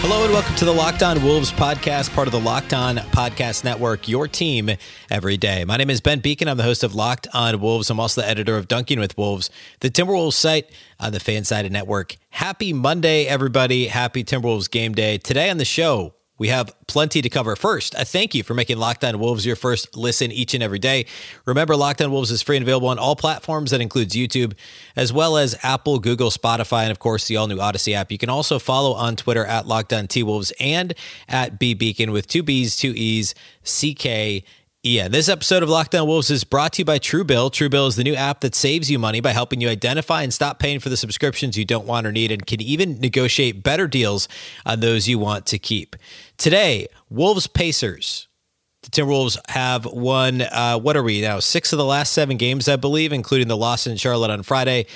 Hello and welcome to the Locked On Wolves podcast, part of the Locked On Podcast Network, your team every day. My name is Ben Beecken. I'm the host of Locked On Wolves. I'm also the editor of Dunking with Wolves, the Timberwolves site on the Fansided Network. Happy Monday, everybody. Happy Timberwolves game day. Today on the show, we have plenty to cover. First, a thank you for making Locked On Wolves your first listen each and every day. Remember, Locked On Wolves is free and available on all platforms. That includes YouTube, as well as Apple, Google, Spotify, and of course the all new Odyssey app. You can also follow on Twitter at Locked On T Wolves and at B Beecken with two B's, two E's, C K yeah, this episode of Locked On Wolves is brought to you by Truebill. Truebill is the new app that saves you money by helping you identify and stop paying for the subscriptions you don't want or need and can even negotiate better deals on those you want to keep. Today, Wolves Pacers. The Timberwolves have won, uh, what are we now? Six of the last seven games, I believe, including the loss in Charlotte on Friday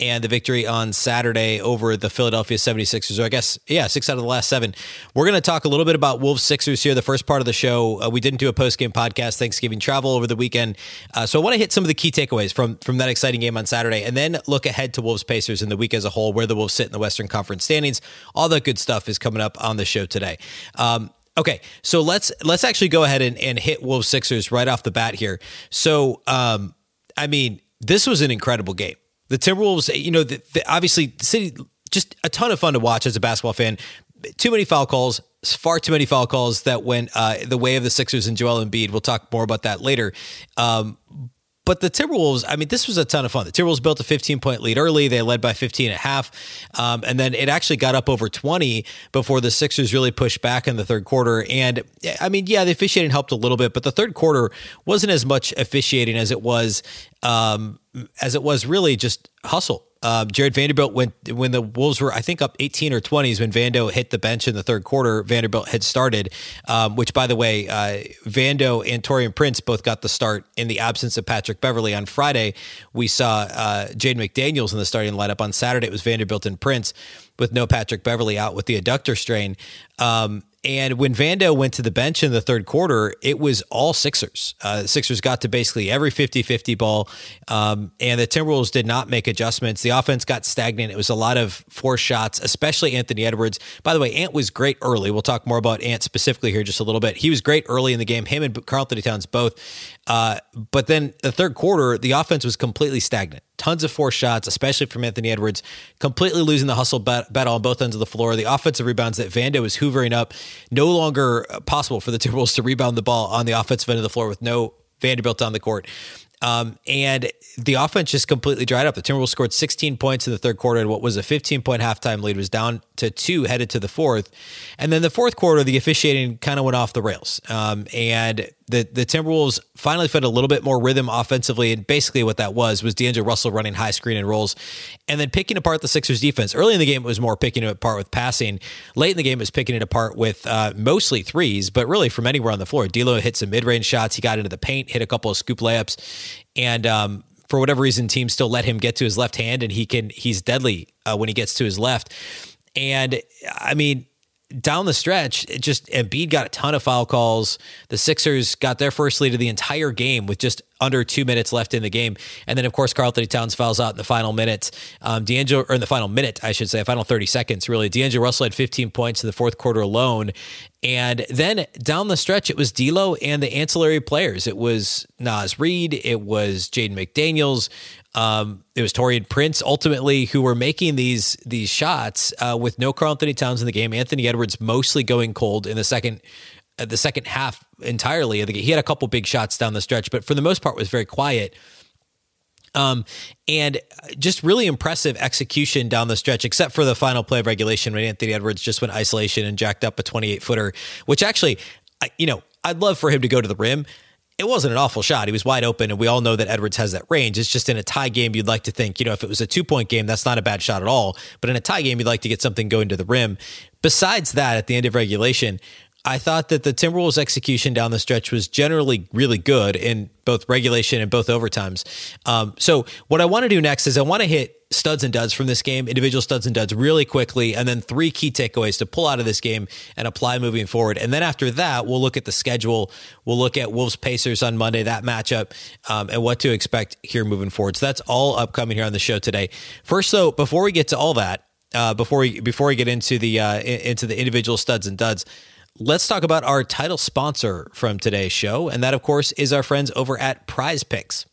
and the victory on Saturday over the Philadelphia 76ers. Or I guess, yeah, six out of the last seven. We're going to talk a little bit about Wolves Sixers here, the first part of the show. Uh, we didn't do a post game podcast, Thanksgiving travel over the weekend. Uh, so I want to hit some of the key takeaways from, from that exciting game on Saturday and then look ahead to Wolves Pacers in the week as a whole, where the Wolves sit in the Western Conference standings. All that good stuff is coming up on the show today. Um, Okay, so let's let's actually go ahead and, and hit Wolves Sixers right off the bat here. So, um, I mean, this was an incredible game. The Timberwolves, you know, the, the, obviously, the city just a ton of fun to watch as a basketball fan. Too many foul calls, far too many foul calls that went uh, the way of the Sixers and Joel Embiid. We'll talk more about that later. Um, but the Timberwolves, I mean, this was a ton of fun. The Timberwolves built a 15 point lead early. They led by 15 and a half. Um, and then it actually got up over 20 before the Sixers really pushed back in the third quarter. And I mean, yeah, the officiating helped a little bit, but the third quarter wasn't as much officiating as it was, um, as it was really just hustle uh, Jarred Vanderbilt went when the Wolves were, I think, up 18 or 20s when Vando hit the bench in the third quarter. Vanderbilt had started, um, which, by the way, uh, Vando and Taurean Prince both got the start in the absence of Patrick Beverley. On Friday, we saw uh, Jaden McDaniels in the starting lineup. On Saturday, it was Vanderbilt and Prince with no Patrick Beverley out with the adductor strain. Um, and when Vando went to the bench in the third quarter, it was all Sixers. Uh, Sixers got to basically every 50 50 ball, um, and the Timberwolves did not make adjustments. The offense got stagnant. It was a lot of forced shots, especially Anthony Edwards. By the way, Ant was great early. We'll talk more about Ant specifically here just a little bit. He was great early in the game, him and Karl-Anthony Towns both. Uh, but then the third quarter, the offense was completely stagnant. Tons of four shots, especially from Anthony Edwards, completely losing the hustle battle on both ends of the floor. The offensive rebounds that Vando was hoovering up, no longer possible for the Timberwolves to rebound the ball on the offensive end of the floor with no Vanderbilt on the court. Um, and the offense just completely dried up. The Timberwolves scored 16 points in the third quarter, and what was a 15 point halftime lead was down to two headed to the fourth. And then the fourth quarter, the officiating kind of went off the rails. Um, and the the Timberwolves finally found a little bit more rhythm offensively, and basically what that was was D'Angelo Russell running high screen and rolls, and then picking apart the Sixers defense. Early in the game, it was more picking it apart with passing. Late in the game, it was picking it apart with uh, mostly threes, but really from anywhere on the floor. D'Lo hit some mid range shots. He got into the paint, hit a couple of scoop layups, and um, for whatever reason, teams still let him get to his left hand, and he can he's deadly uh, when he gets to his left. And I mean, down the stretch, it just Embiid got a ton of foul calls. The Sixers got their first lead of the entire game with just under two minutes left in the game. And then, of course, Karl-Anthony Towns fouls out in the final minute. Um, D'Angelo, or in the final minute, I should say, final 30 seconds, really. D'Angelo Russell had 15 points in the fourth quarter alone. And then down the stretch, it was D'Lo and the ancillary players. It was Naz Reid, it was Jaden McDaniels, um, it was Taurean Prince ultimately who were making these these shots uh, with no Karl-Anthony Towns in the game. Anthony Edwards mostly going cold in the second uh, the second half entirely. of the game. He had a couple big shots down the stretch, but for the most part was very quiet. Um, and just really impressive execution down the stretch, except for the final play of regulation when Anthony Edwards just went isolation and jacked up a 28 footer, which actually, you know, I'd love for him to go to the rim. It wasn't an awful shot. He was wide open, and we all know that Edwards has that range. It's just in a tie game, you'd like to think, you know, if it was a two point game, that's not a bad shot at all. But in a tie game, you'd like to get something going to the rim. Besides that, at the end of regulation, I thought that the Timberwolves execution down the stretch was generally really good in both regulation and both overtimes. Um, so what I want to do next is I want to hit studs and duds from this game, individual studs and duds really quickly, and then three key takeaways to pull out of this game and apply moving forward. And then after that, we'll look at the schedule. We'll look at Wolves Pacers on Monday, that matchup, um, and what to expect here moving forward. So that's all upcoming here on the show today. First, though, before we get to all that, uh, before we before we get into the uh, into the individual studs and duds, let's talk about our title sponsor from today's show, and that, of course, is our friends over at Prize Picks.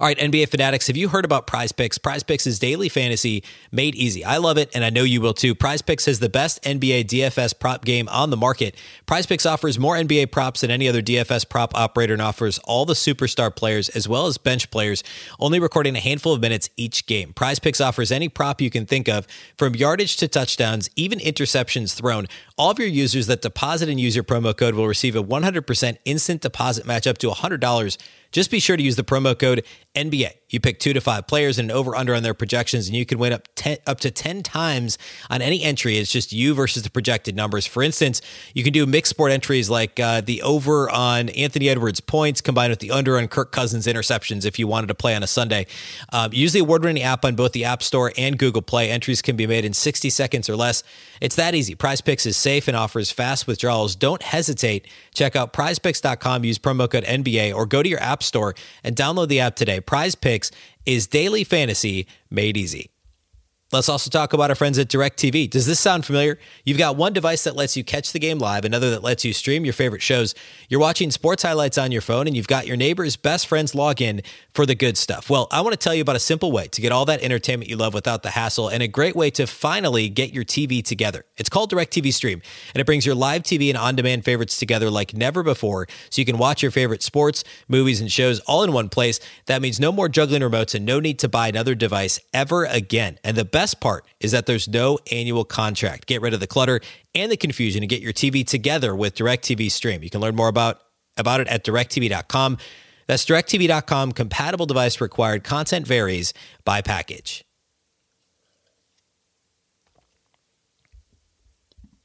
All right, NBA fanatics, have you heard about Prize Picks? Prize Picks is daily fantasy made easy. I love it, and I know you will too. Prize Picks has the best NBA DFS prop game on the market. Prize Picks offers more NBA props than any other DFS prop operator and offers all the superstar players as well as bench players, only recording a handful of minutes each game. Prize Picks offers any prop you can think of, from yardage to touchdowns, even interceptions thrown. All of your users that deposit and use your promo code will receive a 100% instant deposit match up to $100 just be sure to use the promo code NBA. You pick two to five players and an over under on their projections, and you can win up ten, up to ten times on any entry. It's just you versus the projected numbers. For instance, you can do mixed sport entries like uh, the over on Anthony Edwards points combined with the under on Kirk Cousins interceptions. If you wanted to play on a Sunday, um, use the award winning app on both the App Store and Google Play. Entries can be made in 60 seconds or less. It's that easy. Prize Picks is safe and offers fast withdrawals. Don't hesitate. Check out PrizePicks.com. Use promo code NBA or go to your App Store and download the app today. Prize Picks is daily fantasy made easy. Let's also talk about our friends at DirecTV. Does this sound familiar? You've got one device that lets you catch the game live, another that lets you stream your favorite shows. You're watching sports highlights on your phone, and you've got your neighbor's best friend's login for the good stuff. Well, I want to tell you about a simple way to get all that entertainment you love without the hassle, and a great way to finally get your TV together. It's called DirecTV Stream, and it brings your live TV and on demand favorites together like never before, so you can watch your favorite sports, movies, and shows all in one place. That means no more juggling remotes and no need to buy another device ever again. And the best part is that there's no annual contract. Get rid of the clutter and the confusion and get your TV together with DirecTV Stream. You can learn more about, about it at directv.com. That's directv.com. Compatible device required. Content varies by package.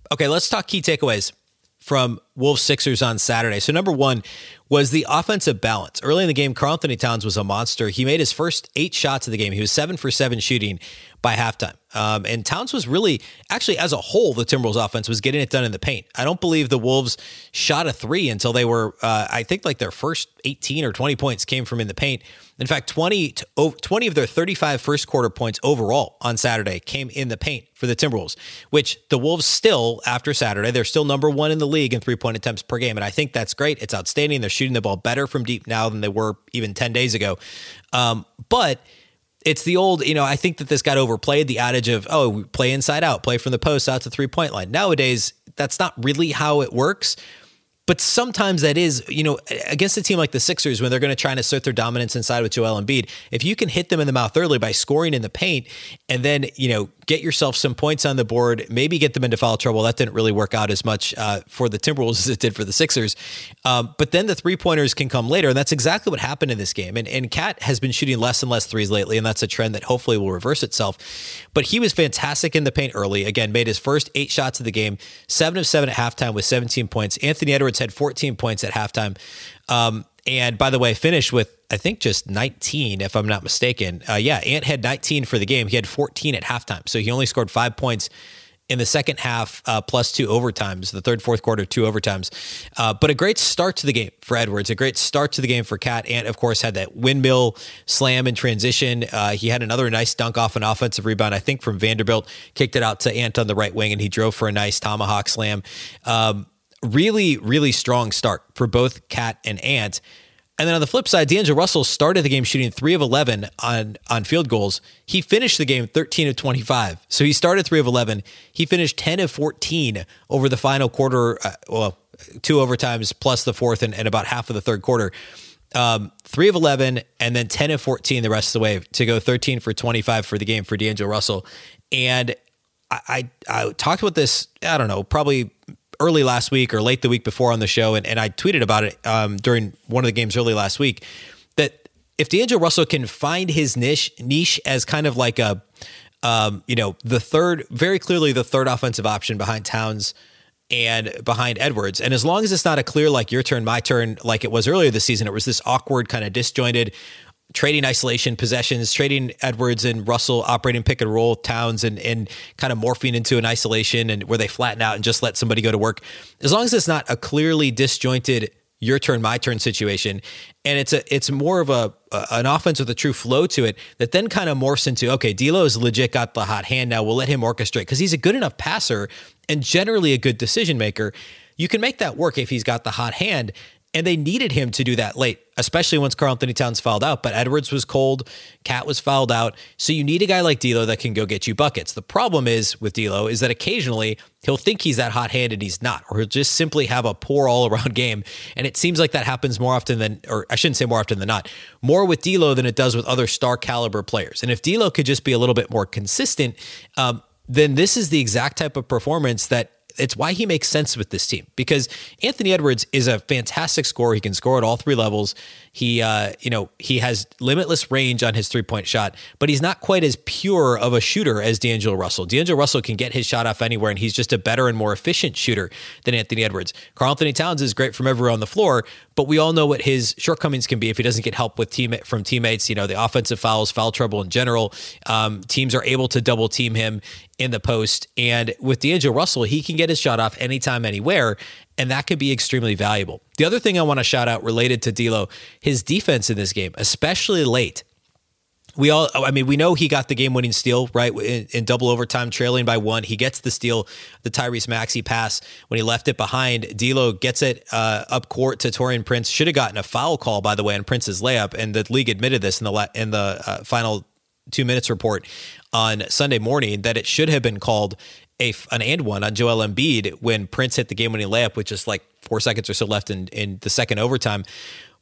Okay, let's talk key takeaways from Wolves Sixers on Saturday. So, number one was the offensive balance. Early in the game, Karl-Anthony Towns was a monster. He made his first eight shots of the game. He was seven for seven shooting by halftime. Um, and Towns was really, actually, as a whole, the Timberwolves offense was getting it done in the paint. I don't believe the Wolves shot a three until they were, uh, I think, like their first 18 or 20 points came from in the paint. In fact, 20, 20 of their 35 first quarter points overall on Saturday came in the paint for the Timberwolves, which the Wolves still, after Saturday, they're still number one in the league in three point attempts per game. And I think that's great. It's outstanding. They're shooting the ball better from deep now than they were even 10 days ago. Um, but it's the old, you know, I think that this got overplayed the adage of, oh, play inside out, play from the post out to three point line. Nowadays, that's not really how it works. But sometimes that is, you know, against a team like the Sixers, when they're going to try and assert their dominance inside with Joel Embiid, if you can hit them in the mouth early by scoring in the paint and then, you know, get yourself some points on the board, maybe get them into foul trouble. That didn't really work out as much uh, for the Timberwolves as it did for the Sixers. Um, but then the three pointers can come later. And that's exactly what happened in this game. And, and KAT has been shooting less and less threes lately. And that's a trend that hopefully will reverse itself. But he was fantastic in the paint early. Again, made his first eight shots of the game, seven of seven at halftime with 17 points. Anthony Edwards had 14 points at halftime. Um, and by the way, finished with I think just 19, if I'm not mistaken. Uh, yeah, Ant had 19 for the game. He had 14 at halftime, so he only scored five points in the second half, uh, plus two overtimes. The third, fourth quarter, two overtimes. Uh, but a great start to the game for Edwards. A great start to the game for KAT. Ant, of course, had that windmill slam in transition. Uh, he had another nice dunk off an offensive rebound, I think, from Vanderbilt. Kicked it out to Ant on the right wing, and he drove for a nice tomahawk slam. Um, really, really strong start for both KAT and Ant. And then on the flip side, D'Angelo Russell started the game shooting three of 11 on, on field goals. He finished the game 13 of 25. So he started three of 11. He finished 10 of 14 over the final quarter, uh, well, two overtimes plus the fourth and, and about half of the third quarter. Um, three of 11 and then 10 of 14 the rest of the way to go 13 for 25 for the game for D'Angelo Russell. And I, I, I talked about this, I don't know, probably early last week or late the week before on the show, and, and I tweeted about it um, during one of the games early last week, that if D'Angelo Russell can find his niche niche as kind of like a, um, you know, the third, very clearly the third offensive option behind Towns and behind Edwards. And as long as it's not a clear, like your turn, my turn, like it was earlier this season, it was this awkward, kind of disjointed trading isolation possessions, trading Edwards and Russell operating pick and roll Towns and, and kind of morphing into an isolation and where they flatten out and just let somebody go to work. As long as it's not a clearly disjointed your turn, my turn situation, and it's a it's more of a, a an offense with a true flow to it that then kind of morphs into okay, D'Lo is legit got the hot hand now. We'll let him orchestrate because he's a good enough passer and generally a good decision maker. You can make that work if he's got the hot hand, and they needed him to do that late, especially once Karl-Anthony Towns fouled out. But Edwards was cold, KAT was fouled out. So you need a guy like D'Lo that can go get you buckets. The problem is with D'Lo is that occasionally he'll think he's that hot hand and he's not, or he'll just simply have a poor all around game. And it seems like that happens more often than, or I shouldn't say more often than not, more with D'Lo than it does with other star caliber players. And if D'Lo could just be a little bit more consistent, um, then this is the exact type of performance that it's why he makes sense with this team because Anthony Edwards is a fantastic scorer. He can score at all three levels. He, uh, you know, he has limitless range on his three point shot, but he's not quite as pure of a shooter as D'Angelo Russell. D'Angelo Russell can get his shot off anywhere, and he's just a better and more efficient shooter than Anthony Edwards. Karl-Anthony Towns is great from everywhere on the floor, but we all know what his shortcomings can be if he doesn't get help with team from teammates. You know, the offensive fouls, foul trouble in general. Um, teams are able to double team him in the post, and with D'Angelo Russell, he can get his shot off anytime, anywhere and that could be extremely valuable. The other thing I want to shout out related to D'Lo, his defense in this game, especially late. We all, I mean, we know he got the game-winning steal right in, in, double overtime, trailing by one. He gets the steal, the Tyrese Maxey pass when he left it behind. D'Lo gets it uh, up court to Taurean Prince. Should have gotten a foul call, by the way, on Prince's layup, and the league admitted this in the in the uh, final two minutes report on Sunday morning that it should have been called a an and one on Joel Embiid when Prince hit the game winning layup with just like four seconds or so left in, in the second overtime.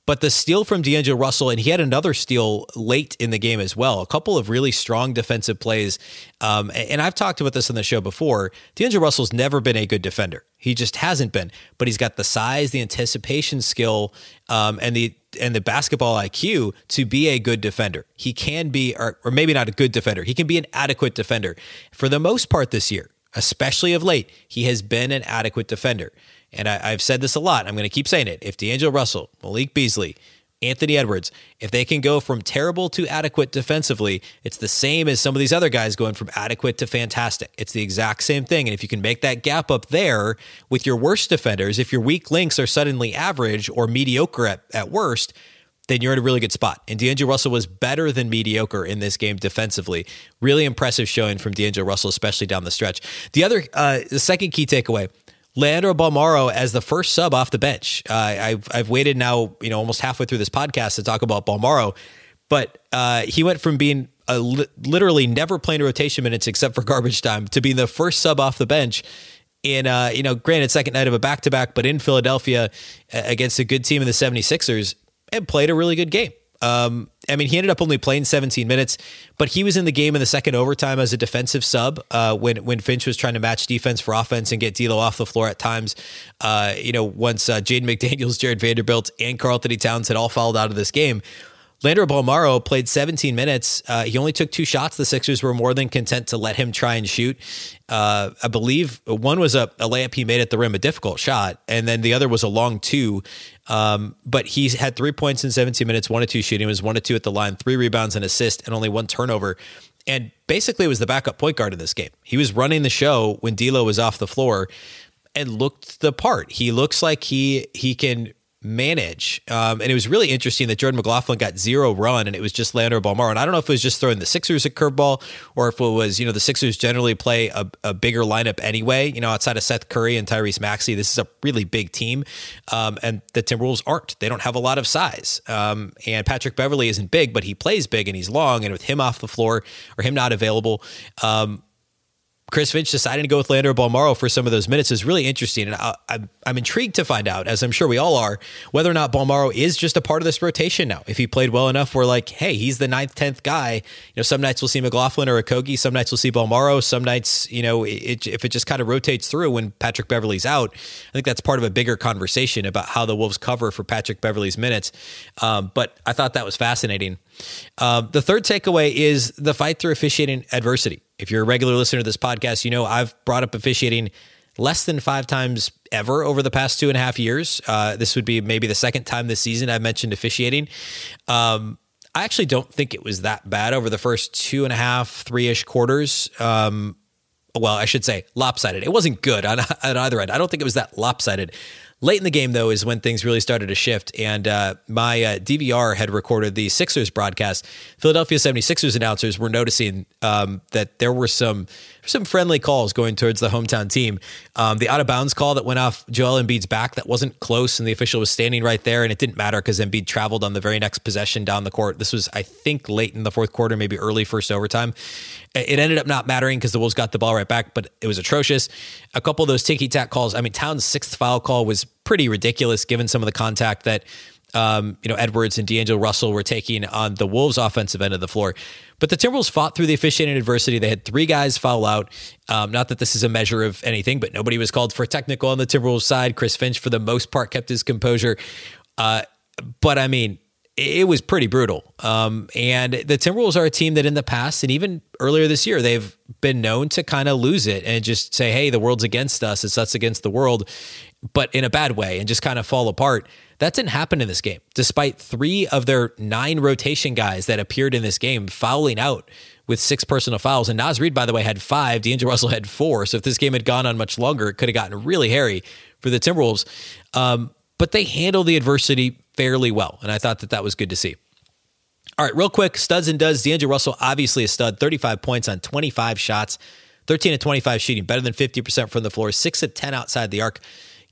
But the steal from D'Angelo Russell, and he had another steal late in the game as well. A couple of really strong defensive plays. Um, and I've talked about this on the show before. D'Angelo Russell's never been a good defender. He just hasn't been. But he's got the size, the anticipation skill, um, and the and the basketball IQ to be a good defender. He can be, or, or maybe not a good defender. He can be an adequate defender for the most part this year especially of late, he has been an adequate defender. And I, have said this a lot. I'm going to keep saying it. If D'Angelo Russell, Malik Beasley, Anthony Edwards, if they can go from terrible to adequate defensively, it's the same as some of these other guys going from adequate to fantastic. It's the exact same thing. And if you can make that gap up there with your worst defenders, if your weak links are suddenly average or mediocre at, at worst, then you're in a really good spot. And D'Angelo Russell was better than mediocre in this game defensively. Really impressive showing from D'Angelo Russell, especially down the stretch. The other, uh, the second key takeaway. Leandro Bolmaro as the first sub off the bench. Uh, I've I've waited now, you know, almost halfway through this podcast to talk about Bolmaro, but uh, he went from being li- literally never playing rotation minutes except for garbage time to being the first sub off the bench in uh, you know, granted second night of a back to back, but in Philadelphia against a good team in the 76ers and played a really good game. Um, I mean, he ended up only playing 17 minutes, but he was in the game in the second overtime as a defensive sub uh, when when Finch was trying to match defense for offense and get D'Lo off the floor at times. Uh, you know, once uh, Jaden McDaniels, Jarred Vanderbilt, and Karl-Anthony Towns had all fouled out of this game. Leandro Bolmaro played 17 minutes. Uh, he only took two shots. The Sixers were more than content to let him try and shoot. Uh, I believe one was a, a, layup he made at the rim, a difficult shot, and then the other was a long two. Um, but he had three points in 17 minutes, one to two shooting, was one to two at the line, three rebounds and assist, and only one turnover. And basically was the backup point guard in this game. He was running the show when D'Lo was off the floor and looked the part. He looks like he he can manage. Um, and it was really interesting that Jordan McLaughlin got zero run and it was just Leandro Bolmaro. And I don't know if it was just throwing the Sixers a curveball or if it was, you know, the Sixers generally play a, a, bigger lineup anyway, you know, outside of Seth Curry and Tyrese Maxey. This is a really big team. Um, and the Timberwolves aren't. They don't have a lot of size. Um, and Patrick Beverley isn't big, but he plays big and he's long. And with him off the floor or him not available, um, Chris Finch deciding to go with Leandro Bolmaro for some of those minutes is really interesting. And I, am I'm intrigued to find out, as I'm sure we all are, whether or not Bolmaro is just a part of this rotation now. If he played well enough, we're like, hey, he's the ninth, 10th guy. You know, some nights we'll see McLaughlin or Okogie. Some nights we'll see Bolmaro. Some nights, you know, it, if it just kind of rotates through when Patrick Beverley's out, I think that's part of a bigger conversation about how the Wolves cover for Patrick Beverley's minutes. Um, but I thought that was fascinating. Um, the third takeaway is the fight through officiating adversity. If you're a regular listener to this podcast, you know I've brought up officiating less than five times ever over the past two and a half years. Uh, this would be maybe the second time this season I've mentioned officiating. Um, I actually don't think it was that bad over the first two and a half, three ish quarters. Um, well, I should say lopsided. It wasn't good on, on either end. I don't think it was that lopsided. Late in the game, though, is when things really started to shift. And uh, my uh, DVR had recorded the Sixers broadcast. Philadelphia 76ers announcers were noticing um, that there were some some friendly calls going towards the hometown team. Um, the out of bounds call that went off Joel Embiid's back that wasn't close, and the official was standing right there, and it didn't matter because Embiid traveled on the very next possession down the court. This was, I think, late in the fourth quarter, maybe early first overtime. It ended up not mattering because the Wolves got the ball right back, but it was atrocious. A couple of those ticky tack calls. I mean, Towns' sixth foul call was pretty ridiculous given some of the contact that um, you know Edwards and D'Angelo Russell were taking on the Wolves' offensive end of the floor. But the Timberwolves fought through the officiating adversity. They had three guys foul out. Um, not that this is a measure of anything, but nobody was called for technical on the Timberwolves side. Chris Finch, for the most part, kept his composure. Uh, but I mean, it was pretty brutal. Um, and the Timberwolves are a team that in the past and even earlier this year, they've been known to kind of lose it and just say, hey, the world's against us. It's us against the world but in a bad way and just kind of fall apart. That didn't happen in this game, despite three of their nine rotation guys that appeared in this game fouling out with six personal fouls. And Naz Reid, by the way, had five. D'Angelo Russell had four. So if this game had gone on much longer, it could have gotten really hairy for the Timberwolves. Um, but they handled the adversity fairly well. And I thought that that was good to see. All right, real quick studs and duds. D'Angelo Russell, obviously a stud, 35 points on 25 shots, 13 to 25 shooting, better than 50% from the floor, 6 of 10 outside the arc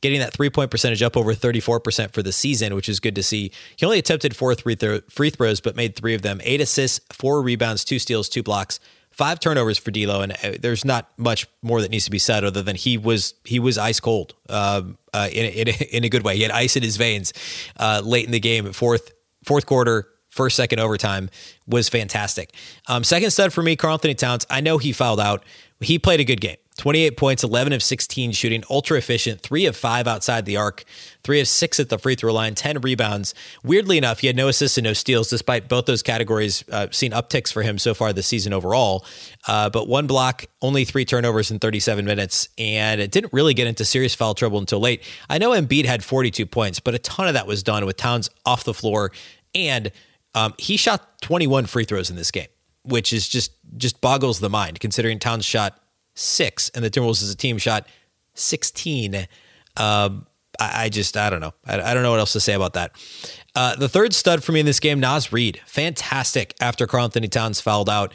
getting that three point percentage up over 34% for the season, which is good to see. He only attempted four free throws, but made three of them eight assists, four rebounds, two steals, two blocks. Five turnovers for D'Lo, and uh, there's not much more that needs to be said other than he was he was ice cold um, uh, in, in, in a good way. He had ice in his veins uh, late in the game, fourth fourth quarter, first second overtime was fantastic. Um, second stud for me, Karl-Anthony Towns. I know he fouled out. He played a good game. 28 points, 11 of 16 shooting, ultra efficient, three of five outside the arc, three of six at the free throw line, 10 rebounds. Weirdly enough, he had no assists and no steals, despite both those categories uh, seen upticks for him so far this season overall. Uh, but one block, only three turnovers in 37 minutes, and it didn't really get into serious foul trouble until late. I know Embiid had 42 points, but a ton of that was done with Towns off the floor, and um, he shot 21 free throws in this game, which is just just boggles the mind considering Towns shot six, and the Timberwolves as a team shot 16. Um, I, I, just, I don't know. I, I, don't know what else to say about that. Uh, the third stud for me in this game, Naz Reid, fantastic after Karl-Anthony Towns fouled out.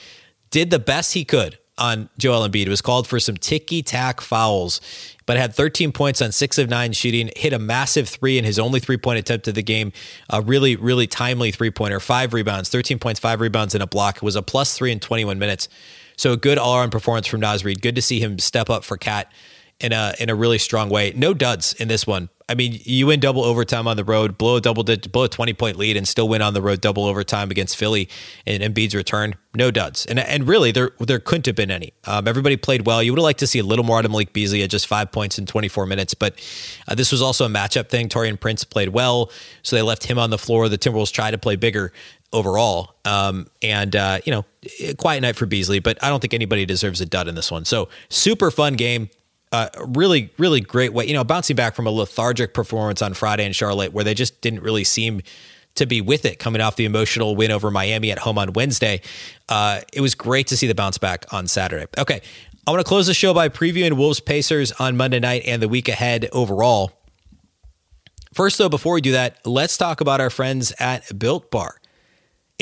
Did the best he could on Joel Embiid. Was called for some ticky tack fouls, but had 13 points on six of nine shooting, hit a massive three in his only three point attempt of the game. A really, really timely three pointer, five rebounds, 13 points, five rebounds, and a block. It was a plus three in 21 minutes. So a good all around performance from Naz Reid. Good to see him step up for KAT in a in a really strong way. No duds in this one. I mean, you win double overtime on the road, blow a double blow a twenty point lead, and still win on the road double overtime against Philly and Embiid's return. No duds, and and really there there couldn't have been any. Um, everybody played well. You would have liked to see a little more out of Malik Beasley at just five points in twenty four minutes, but uh, this was also a matchup thing. Taurean Prince played well, so they left him on the floor. The Timberwolves tried to play bigger overall, um, and uh, you know, quiet night for Beasley, but I don't think anybody deserves a dud in this one. So super fun game uh, really, really great way, you know, bouncing back from a lethargic performance on Friday in Charlotte, where they just didn't really seem to be with it coming off the emotional win over Miami at home on Wednesday. Uh, it was great to see the bounce back on Saturday. Okay. I want to close the show by previewing Wolves Pacers on Monday night and the week ahead overall. First, though, before we do that, let's talk about our friends at Built Bar.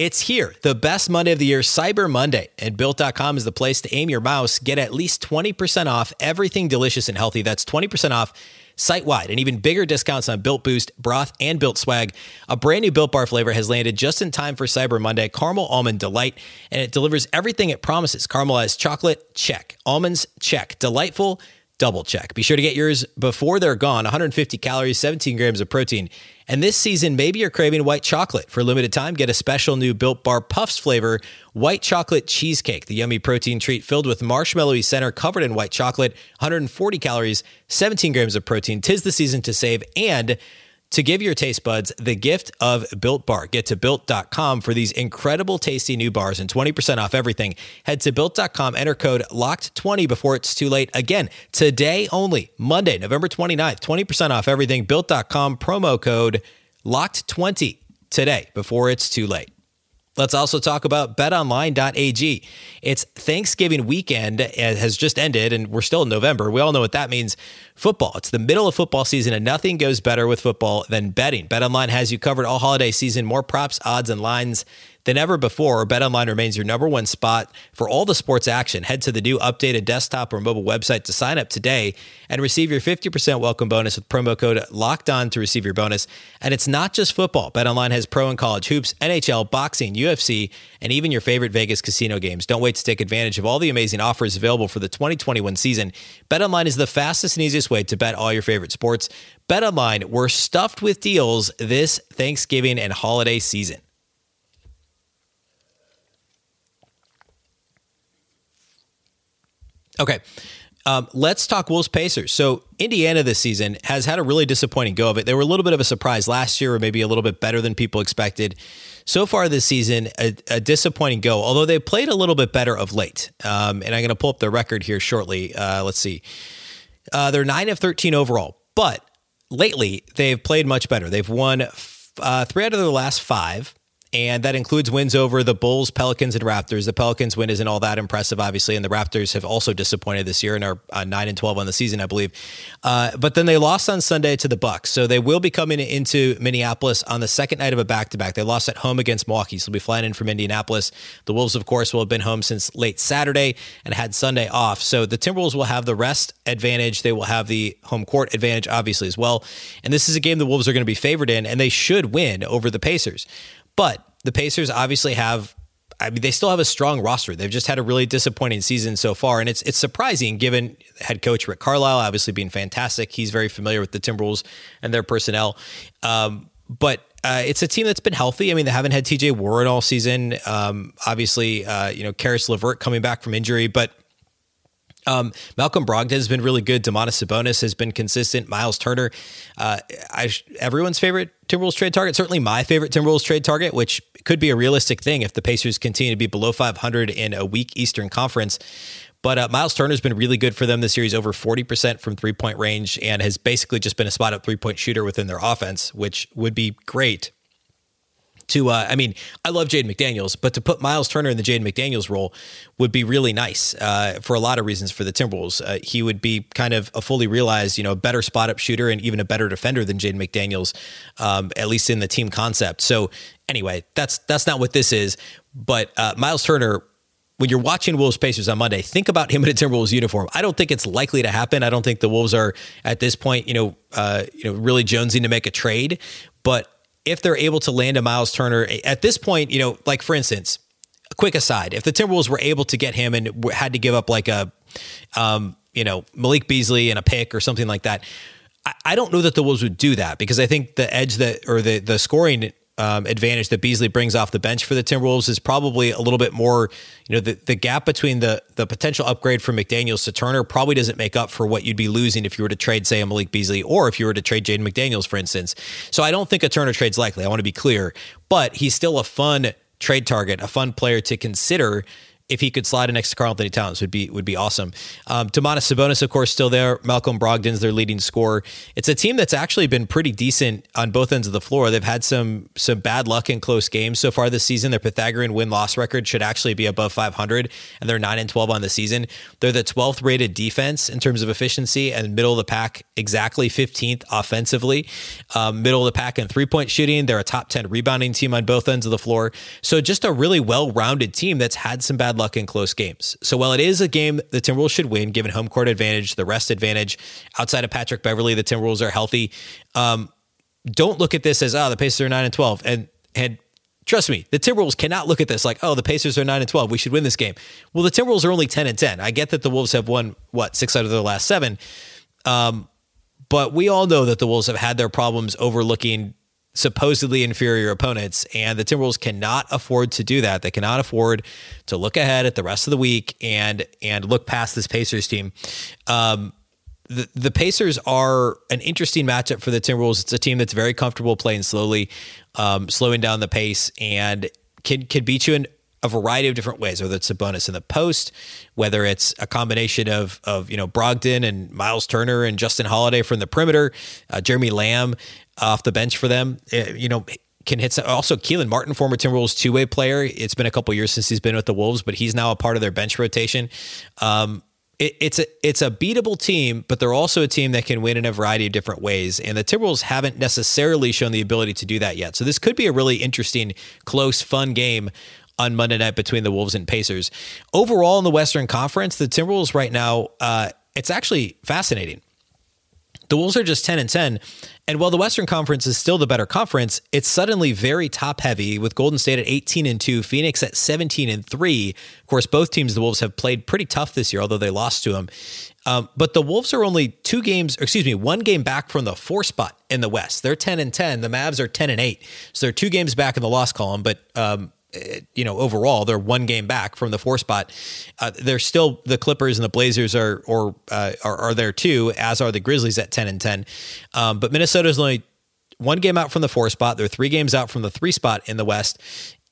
It's here, the best Monday of the year, Cyber Monday. And built.com is the place to aim your mouse. Get at least 20% off everything delicious and healthy. That's 20% off site wide and even bigger discounts on Built Boost, broth, and Built Swag. A brand new Built Bar flavor has landed just in time for Cyber Monday caramel almond delight, and it delivers everything it promises caramelized chocolate, check. Almonds, check. Delightful, double check. Be sure to get yours before they're gone 150 calories, 17 grams of protein. And this season, maybe you're craving white chocolate. For a limited time, get a special new Built Bar Puffs flavor, white chocolate cheesecake, the yummy protein treat filled with marshmallowy center covered in white chocolate, 140 calories, 17 grams of protein. Tis the season to save and to give your taste buds the gift of Built Bar. Get to built.com for these incredible tasty new bars and 20% off everything. Head to built.com, enter code LOCKED20 before it's too late. Again, today only, Monday, November 29th, 20% off everything. Built.com, promo code LOCKED20 today before it's too late. Let's also talk about betonline.ag. It's Thanksgiving weekend uh, has just ended and we're still in November. We all know what that means. Football. It's the middle of football season and nothing goes better with football than betting. BetOnline has you covered all holiday season, more props, odds and lines than ever before, BetOnline remains your number one spot for all the sports action. Head to the new updated desktop or mobile website to sign up today and receive your 50% welcome bonus with promo code Locked On to receive your bonus. And it's not just football. BetOnline has pro and college hoops, NHL, boxing, UFC, and even your favorite Vegas casino games. Don't wait to take advantage of all the amazing offers available for the 2021 season. BetOnline is the fastest and easiest way to bet all your favorite sports. BetOnline, we're stuffed with deals this Thanksgiving and holiday season. Okay. Um, let's talk Wolves Pacers. So Indiana this season has had a really disappointing go of it. They were a little bit of a surprise last year, or maybe a little bit better than people expected. So far this season, a, a disappointing go. Although they played a little bit better of late. Um, and I'm going to pull up their record here shortly. Uh, let's see. Uh, they're nine of thirteen overall, but lately they've played much better. They've won uh, three out of their last five and that includes wins over the Bulls, Pelicans, and Raptors. The Pelicans win isn't all that impressive, obviously, and the Raptors have also disappointed this year and are uh, nine and twelve on the season, I believe. Uh, but then they lost on Sunday to the Bucks, so they will be coming into Minneapolis on the second night of a back-to-back. They lost at home against Milwaukee, so they'll be flying in from Indianapolis. The Wolves, of course, will have been home since late Saturday and had Sunday off, so the Timberwolves will have the rest advantage. They will have the home court advantage, obviously, as well. And this is a game the Wolves are going to be favored in, and they should win over the Pacers. But the Pacers obviously have I mean, they still have a strong roster. They've just had a really disappointing season so far, and it's it's surprising given head coach Rick Carlisle obviously being fantastic. He's very familiar with the Timberwolves and their personnel, um, but. Uh, it's a team that's been healthy. I mean, they haven't had TJ Warren all season. Um, obviously, uh, you know, Caris LeVert coming back from injury, but um, Malcolm Brogdon has been really good. Domantas Sabonis has been consistent. Miles Turner, uh, I, everyone's favorite Timberwolves trade target. Certainly my favorite Timberwolves trade target, which could be a realistic thing if the Pacers continue to be below 500 in a weak Eastern Conference. But uh, Miles Turner's been really good for them this series, over 40% from three point range, and has basically just been a spot up three point shooter within their offense, which would be great to uh, I mean, I love Jaden McDaniels, but to put Miles Turner in the Jaden McDaniels role would be really nice uh, for a lot of reasons for the Timberwolves. Uh, he would be kind of a fully realized, you know, better spot up shooter and even a better defender than Jaden McDaniels, um, at least in the team concept. So anyway, that's that's not what this is. But uh, Miles Turner when you're watching Wolves Pacers on Monday, think about him in a Timberwolves uniform. I don't think it's likely to happen. I don't think the Wolves are at this point, you know, uh, you know, really jonesing to make a trade. But if they're able to land a Miles Turner at this point, you know, like for instance, a quick aside, if the Timberwolves were able to get him and had to give up like a, um, you know, Malik Beasley and a pick or something like that, I, I don't know that the Wolves would do that because I think the edge that or the the scoring um, advantage that Beasley brings off the bench for the Timberwolves is probably a little bit more, you know, the, the gap between the the potential upgrade from McDaniels to Turner probably doesn't make up for what you'd be losing if you were to trade, say, a Malik Beasley or if you were to trade Jaden McDaniels, for instance. So I don't think a Turner trade's likely. I want to be clear, but he's still a fun trade target, a fun player to consider if he could slide in next to Karl-Anthony Towns would be would be awesome. Um, Domantas Sabonis, of course, still there. Malcolm Brogdon's their leading scorer. It's a team that's actually been pretty decent on both ends of the floor. They've had some some bad luck in close games so far this season. Their Pythagorean win loss record should actually be above 500, and they're nine and 12 on the season. They're the 12th rated defense in terms of efficiency and middle of the pack, exactly 15th offensively. Um, middle of the pack in three point shooting. They're a top 10 rebounding team on both ends of the floor. So just a really well rounded team that's had some bad luck in close games. So while it is a game the Timberwolves should win, given home court advantage, the rest advantage, outside of Patrick Beverley, the Timberwolves are healthy. Um, don't look at this as oh the Pacers are nine and twelve, and and trust me, the Timberwolves cannot look at this like oh the Pacers are nine and twelve, we should win this game. Well, the Timberwolves are only ten and ten. I get that the Wolves have won what six out of their last seven. Um, but we all know that the Wolves have had their problems overlooking supposedly inferior opponents. And the Timberwolves cannot afford to do that. They cannot afford to look ahead at the rest of the week and and look past this Pacers team. Um, the, the Pacers are an interesting matchup for the Timberwolves. It's a team that's very comfortable playing slowly, um, slowing down the pace, and can can beat you in a variety of different ways. Whether it's Sabonis in the post, whether it's a combination of of you know Brogdon and Miles Turner and Justin Holiday from the perimeter, uh, Jeremy Lamb off the bench for them. Uh, you know can hit some, also Kelan Martin, former Timberwolves two way player. It's been a couple years since he's been with the Wolves, but he's now a part of their bench rotation. Um, it, it's a it's a beatable team, but they're also a team that can win in a variety of different ways. And the Timberwolves haven't necessarily shown the ability to do that yet. So this could be a really interesting, close, fun game on Monday night between the Wolves and Pacers. Overall, in the Western Conference, the Timberwolves right now, uh, it's actually fascinating. The Wolves are just 10 and 10. And while the Western Conference is still the better conference, it's suddenly very top heavy with Golden State at 18 and 2, Phoenix at 17 and 3. Of course, both teams, the Wolves, have played pretty tough this year, although they lost to them. Um, but the Wolves are only two games, excuse me, one game back from the four spot in the West. They're 10 and 10. The Mavs are 10 and 8. So they're two games back in the loss column, but um, you know, overall, they're one game back from the four spot. Uh, they're still the Clippers and the Blazers are or uh, are, are, there too, as are the Grizzlies at ten and ten. Um, but Minnesota's only one game out from the four spot. They're three games out from the three spot in the West,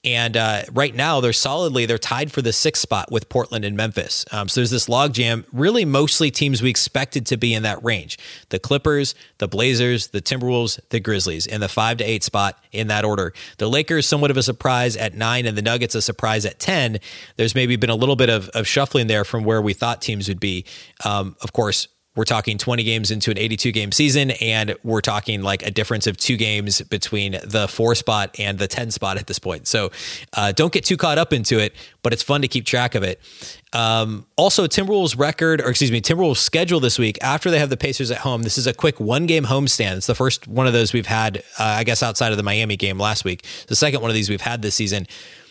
and uh, right now, they're solidly they're tied for the sixth spot with Portland and Memphis. Um, so there's this logjam. Really, mostly teams we expected to be in that range: the Clippers, the Blazers, the Timberwolves, the Grizzlies, in the five to eight spot in that order. The Lakers somewhat of a surprise at nine, and the Nuggets a surprise at ten. There's maybe been a little bit of, of shuffling there from where we thought teams would be. Um, of course, we're talking 20 games into an 82 game season, and we're talking like a difference of two games between the four spot and the 10 spot at this point. So uh, don't get too caught up into it, but it's fun to keep track of it. Um, also, Timberwolves record, or excuse me, Timberwolves schedule this week after they have the Pacers at home. This is a quick one game homestand. It's the first one of those we've had, uh, I guess, outside of the Miami game last week. The second one of these we've had this season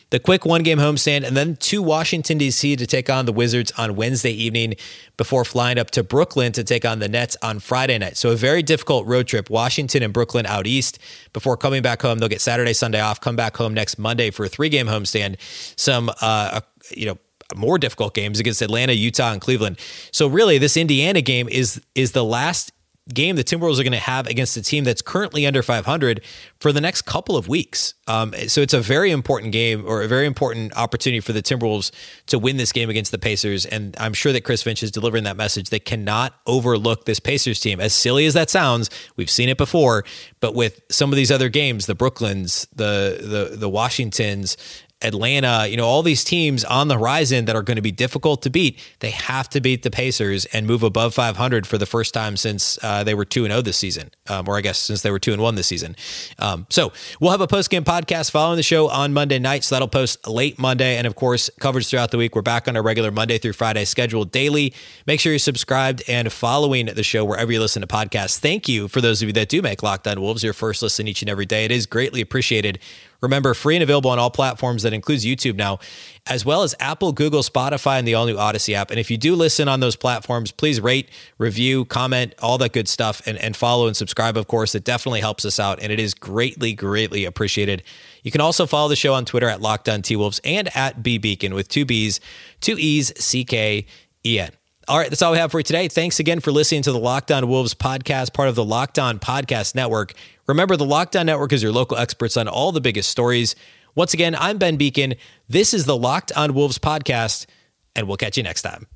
the quick one game homestand, and then to Washington, D.C. to take on the Wizards on Wednesday evening before flying up to Brooklyn to take on the Nets on Friday night. So a very difficult road trip. Washington and Brooklyn out east before coming back home. They'll get Saturday, Sunday off, come back home next Monday for a three game homestand. Some, uh, you know, more difficult games against Atlanta, Utah, and Cleveland. So really, this Indiana game is is the last game the Timberwolves are going to have against a team that's currently under 500 for the next couple of weeks. Um, so it's a very important game or a very important opportunity for the Timberwolves to win this game against the Pacers. And I'm sure that Chris Finch is delivering that message. They cannot overlook this Pacers team. As silly as that sounds, we've seen it before. But with some of these other games, the Brooklyns, the the the Washingtons, Atlanta, you know, all these teams on the horizon that are going to be difficult to beat, they have to beat the Pacers and move above 500 for the first time since uh, they were 2 and 0 this season, um, or I guess since they were 2 and 1 this season. Um, so we'll have a post game podcast following the show on Monday night. So that'll post late Monday. And of course, coverage throughout the week. We're back on our regular Monday through Friday schedule daily. Make sure you're subscribed and following the show wherever you listen to podcasts. Thank you for those of you that do make Locked On Wolves your first listen each and every day. It is greatly appreciated. Remember, free and available on all platforms. That includes YouTube now, as well as Apple, Google, Spotify, and the all new Odyssey app. And if you do listen on those platforms, please rate, review, comment, all that good stuff, and, and follow and subscribe, of course. It definitely helps us out, and it is greatly, greatly appreciated. You can also follow the show on Twitter at Locked On T Wolves and at B Beecken with two B's, two E's, C K E N. All right, that's all we have for you today. Thanks again for listening to the Locked On Wolves podcast, part of the Locked On Podcast Network. Remember, the Locked On Network is your local experts on all the biggest stories. Once again, I'm Ben Beecken. This is the Locked On Wolves podcast, and we'll catch you next time.